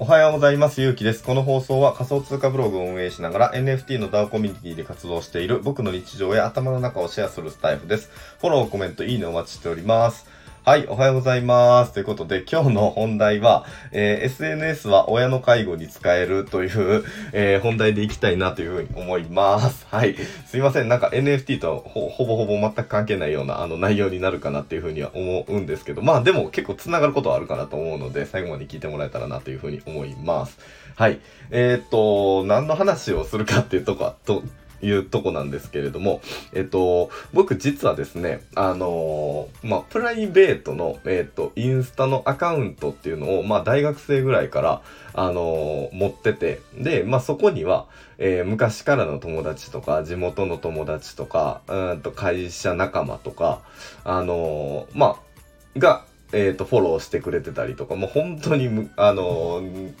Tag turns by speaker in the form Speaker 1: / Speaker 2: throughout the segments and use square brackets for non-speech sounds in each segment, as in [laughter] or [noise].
Speaker 1: おはようございます。ゆうきです。この放送は仮想通貨ブログを運営しながら NFT の DAO コミュニティで活動している僕の日常や頭の中をシェアするスタイフです。フォロー、コメント、いいねお待ちしております。はい、おはようございます。ということで、今日の本題は、えー、SNS は親の介護に使えるという、えー、本題でいきたいなというふうに思います。はい。すいません。なんか NFT とほほぼほぼ全く関係ないようなあの内容になるかなっていうふうには思うんですけど、まあでも結構繋がることはあるかなと思うので、最後まで聞いてもらえたらなというふうに思います。はい。えー、っと、何の話をするかっていうとこは、と、いうとこなんですけれども、えっと、僕実はですね、あのー、まあ、プライベートの、えっと、インスタのアカウントっていうのを、まあ、大学生ぐらいから、あのー、持ってて、で、まあ、そこには、えー、昔からの友達とか、地元の友達とか、うんと会社仲間とか、あのまあ、が、えっ、と、フォローしてくれてたりとか、もう本当に、あのー、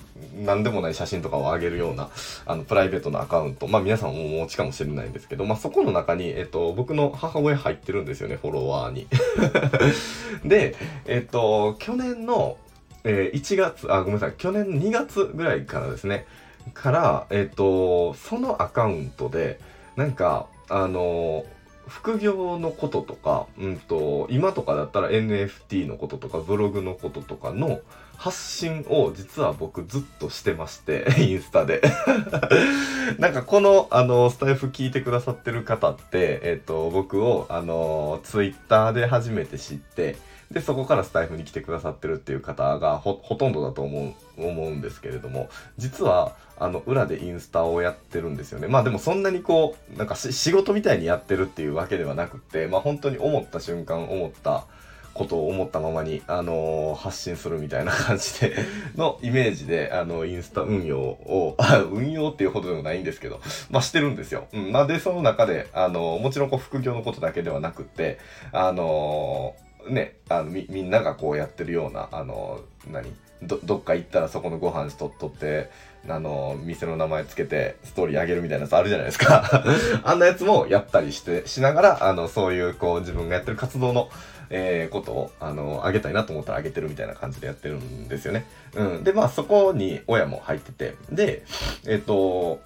Speaker 1: なんでもない写真とかを上げるような、あの、プライベートなアカウント、まあ皆さんもお持ちかもしれないんですけど、まあそこの中に、えっ、と、僕の母親入ってるんですよね、フォロワーに。[laughs] で、えっ、と、去年の、え1月、あ、ごめんなさい、去年2月ぐらいからですね、から、えっ、と、そのアカウントで、なんか、あの副業のこととか、うんと、今とかだったら NFT のこととか、ブログのこととかの発信を実は僕ずっとしてまして、[laughs] インスタで [laughs] なんかこの、あの、スタイフ聞いてくださってる方って、えっ、と、僕を、あの、ツイッターで初めて知って、で、そこからスタイフに来てくださってるっていう方がほ、ほとんどだと思う、思うんですけれども、実は、あの、裏でインスタをやってるんですよね。まあでもそんなにこう、なんか仕事みたいにやってるっていうわけではなくって、まあ本当に思った瞬間、思ったことを思ったままに、あのー、発信するみたいな感じでのイメージで、あの、インスタ運用を、運用っていうほどでもないんですけど、ましてるんですよ。うん。まあで、その中で、あのー、もちろんこう副業のことだけではなくって、あのーね、あのみみんながこうやってるような、あの、何どどっか行ったらそこのご飯しとっとって、あの、店の名前つけてストーリーあげるみたいなやつあるじゃないですか [laughs] あんなやつもやったりして、しながら、あの、そういうこう自分がやってる活動の、えー、ことを、あの、あげたいなと思ったらあげてるみたいな感じでやってるんですよね。うん。で、まあそこに親も入ってて、で、えっ、ー、と、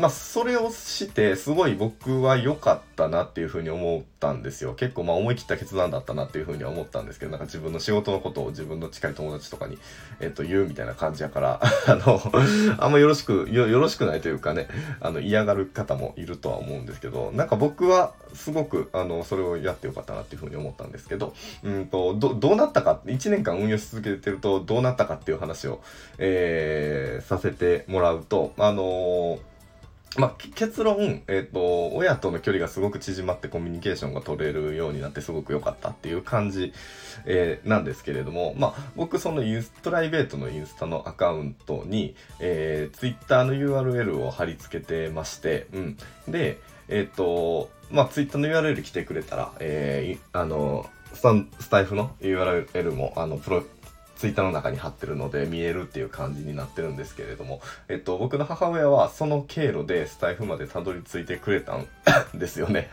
Speaker 1: まあ、それをして、すごい僕は良かったなっていうふうに思ったんですよ。結構まあ思い切った決断だったなっていうふうには思ったんですけど、なんか自分の仕事のことを自分の近い友達とかに、えっと、言うみたいな感じやから、[laughs] あの、あんまよろしくよ、ろしくないというかね、あの、嫌がる方もいるとは思うんですけど、なんか僕はすごく、あの、それをやってよかったなっていうふうに思ったんですけど、うんと、ど、どうなったか、1年間運用し続けてるとどうなったかっていう話を、えー、させてもらうと、あのーまあ、結論、え、ー、と、親との距離がすごく縮まってコミュニケーションが取れるようになってすごく良かったっていう感じ、えー、なんですけれども、まあ、僕そのインスプライベートのインスタのアカウントに、えー、ツイッターの URL を貼り付けてまして、うん。で、えっ、ー、と、まあ、ツイッターの URL 来てくれたら、えー、あの、スタスタイフの URL も、あの、プロ、ツイッターの中に貼ってるので見えるっていう感じになってるんですけれども、えっと、僕の母親はその経路でスタイフまでたどり着いてくれたんですよね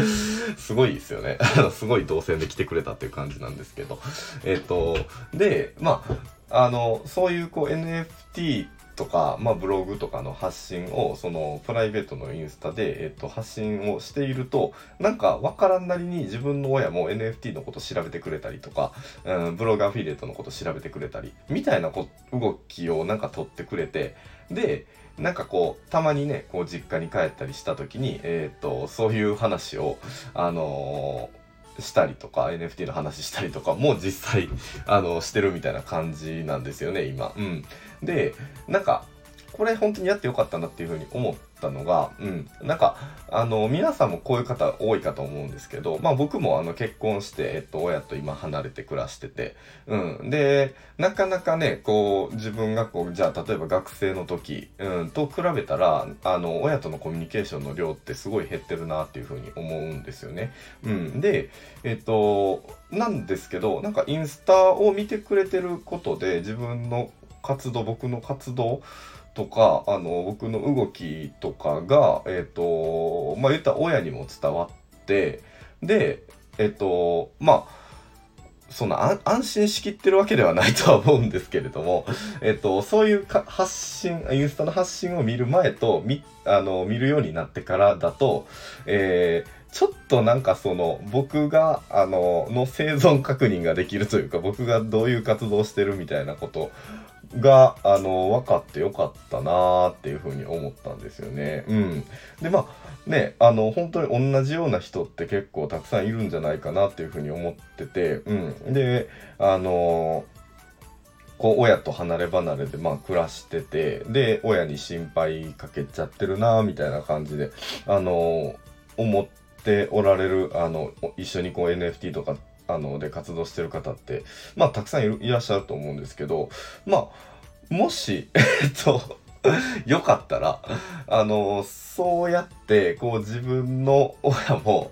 Speaker 1: [laughs] すごいですよね [laughs] すごい動線で来てくれたっていう感じなんですけど。えっと、で、まあ、あの、そういうこう NFT とか、まあ、ブログとかの発信を、その、プライベートのインスタで、えっと、発信をしていると、なんか、わからんなりに自分の親も NFT のこと調べてくれたりとか、うん、ブログアフィリエイトのこと調べてくれたり、みたいなこ動きをなんか取ってくれて、で、なんかこう、たまにね、こう、実家に帰ったりした時に、えっ、と、そういう話を、あのーしたりとか、NFT の話したりとかも実際、[laughs] あの、してるみたいな感じなんですよね、今。うん。で、なんか、これ本当にやってよかったなっていうふうに思ったのが、うん、なんか、あの、皆さんもこういう方多いかと思うんですけど、まあ僕もあの結婚して、えっと、親と今離れて暮らしてて、うん。で、なかなかね、こう、自分がこう、じゃあ例えば学生の時、うん、と比べたら、あの、親とのコミュニケーションの量ってすごい減ってるなっていうふうに思うんですよね。うん。で、えっと、なんですけど、なんかインスタを見てくれてることで自分の活動、僕の活動とか、あの、僕の動きとかが、えっ、ー、と、まあ、言った親にも伝わって、で、えっ、ー、と、まあ、そんな安心しきってるわけではないとは思うんですけれども、[laughs] えっと、そういう発信、インスタの発信を見る前と、見、あの、見るようになってからだと、えー、ちょっとなんかその僕があのの生存確認ができるというか僕がどういう活動してるみたいなことがあの分かってよかったなーっていうふうに思ったんですよね。うん、でまあねあの本当に同じような人って結構たくさんいるんじゃないかなっていうふうに思ってて、うん、であのこう親と離れ離れでまあ暮らしててで親に心配かけちゃってるなみたいな感じであの思ってっておられる、あの、一緒にこう NFT とか、あの、で活動してる方って、まあ、たくさんいらっしゃると思うんですけど、まあ、もし、[laughs] えっと、よかったら、あの、そうやって、こう自分の親も、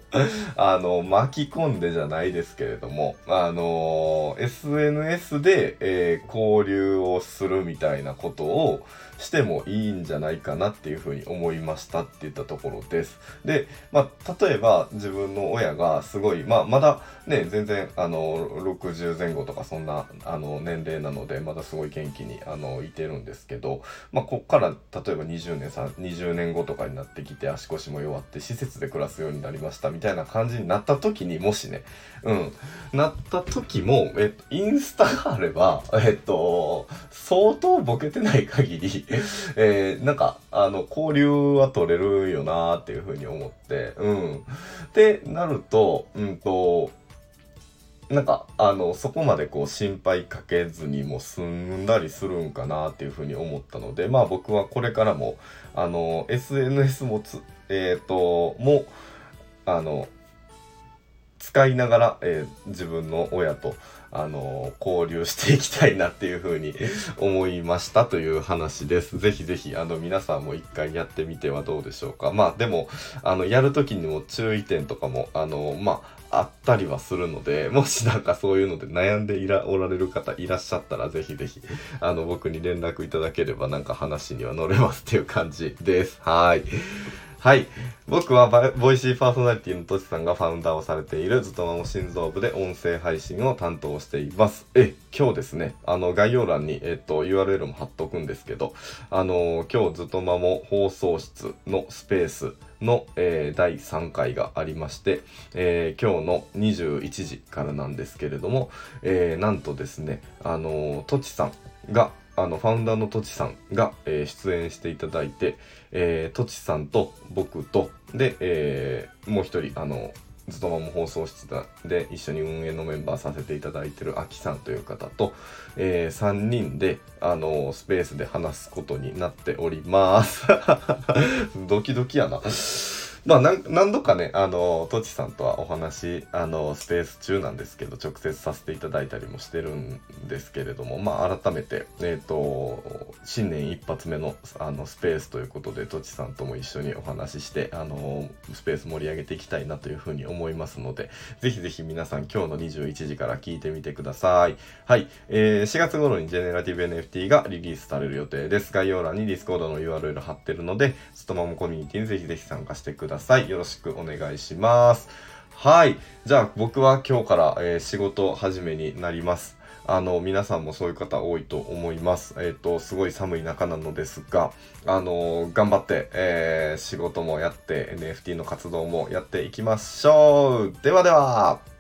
Speaker 1: あの、巻き込んでじゃないですけれども、あの、SNS で、えー、交流をするみたいなことをしてもいいんじゃないかなっていうふうに思いましたって言ったところです。で、まあ、例えば自分の親がすごい、まあ、まだね、全然、あの、60前後とかそんな、あの、年齢なので、まだすごい元気に、あの、いてるんですけど、まあ、こっから、例えば20年、20年後とかになってきて、足腰も弱って施設で暮らすようになりましたみたいな感じになった時にもしね、うん、なった時も、えっと、インスタがあれば、えっと、相当ボケてない限り、えー、なんか、あの、交流は取れるよなーっていうふうに思って、うん。ってなると、うんと、なんか、あの、そこまでこう心配かけずにも済んだりするんかなっていうふうに思ったので、まあ僕はこれからも、あの、SNS もつ、えっ、ー、と、も、あの、使いながら、えー、自分の親と、あの交流していきたいなっていうふうに [laughs] 思いましたという話です。ぜひぜひ、あの、皆さんも一回やってみてはどうでしょうか。まあ、でも、あの、やるときにも注意点とかも、あの、まあ、あったりはするので、もしなんかそういうので悩んでいら、おられる方いらっしゃったら、ぜひぜひ、あの、僕に連絡いただければなんか話には乗れますっていう感じです。はい。はい。僕はボイシーパーソナリティのとしさんがファウンダーをされているずっとまも心臓部で音声配信を担当しています。え、今日ですね、あの概要欄に、えっと、URL も貼っとくんですけど、あの今日ずっとまも放送室のスペースの、えー、第3回がありまして、えー、今日の21時からなんですけれども、えー、なんとですね、あのとちさんが、あの、ファウンダーのとちさんが、えー、出演していただいて、えー、とちさんと僕と、で、えー、もう一人、あの、ずっとまも放送室で一緒に運営のメンバーさせていただいてるあきさんという方と、えー、3人で、あのスペースで話すことになっております。[laughs] ドキドキやな。まあ何度かね、あの、とちさんとはお話、あの、スペース中なんですけど、直接させていただいたりもしてるんですけれども、まあ改めて、えっ、ー、と、新年一発目の、あの、スペースということで、とちさんとも一緒にお話しして、あの、スペース盛り上げていきたいなというふうに思いますので、ぜひぜひ皆さん今日の21時から聞いてみてください。はい。えー、4月頃にジェネラティブ NFT がリリースされる予定です。概要欄にディスコードの URL 貼ってるので、ストマモコミュニティにぜひぜひ参加してください。ださい。よろしくお願いします。はい。じゃあ僕は今日から、えー、仕事始めになります。あの、皆さんもそういう方多いと思います。えっ、ー、と、すごい寒い中なのですが、あの、頑張って、えー、仕事もやって、NFT の活動もやっていきましょう。ではでは。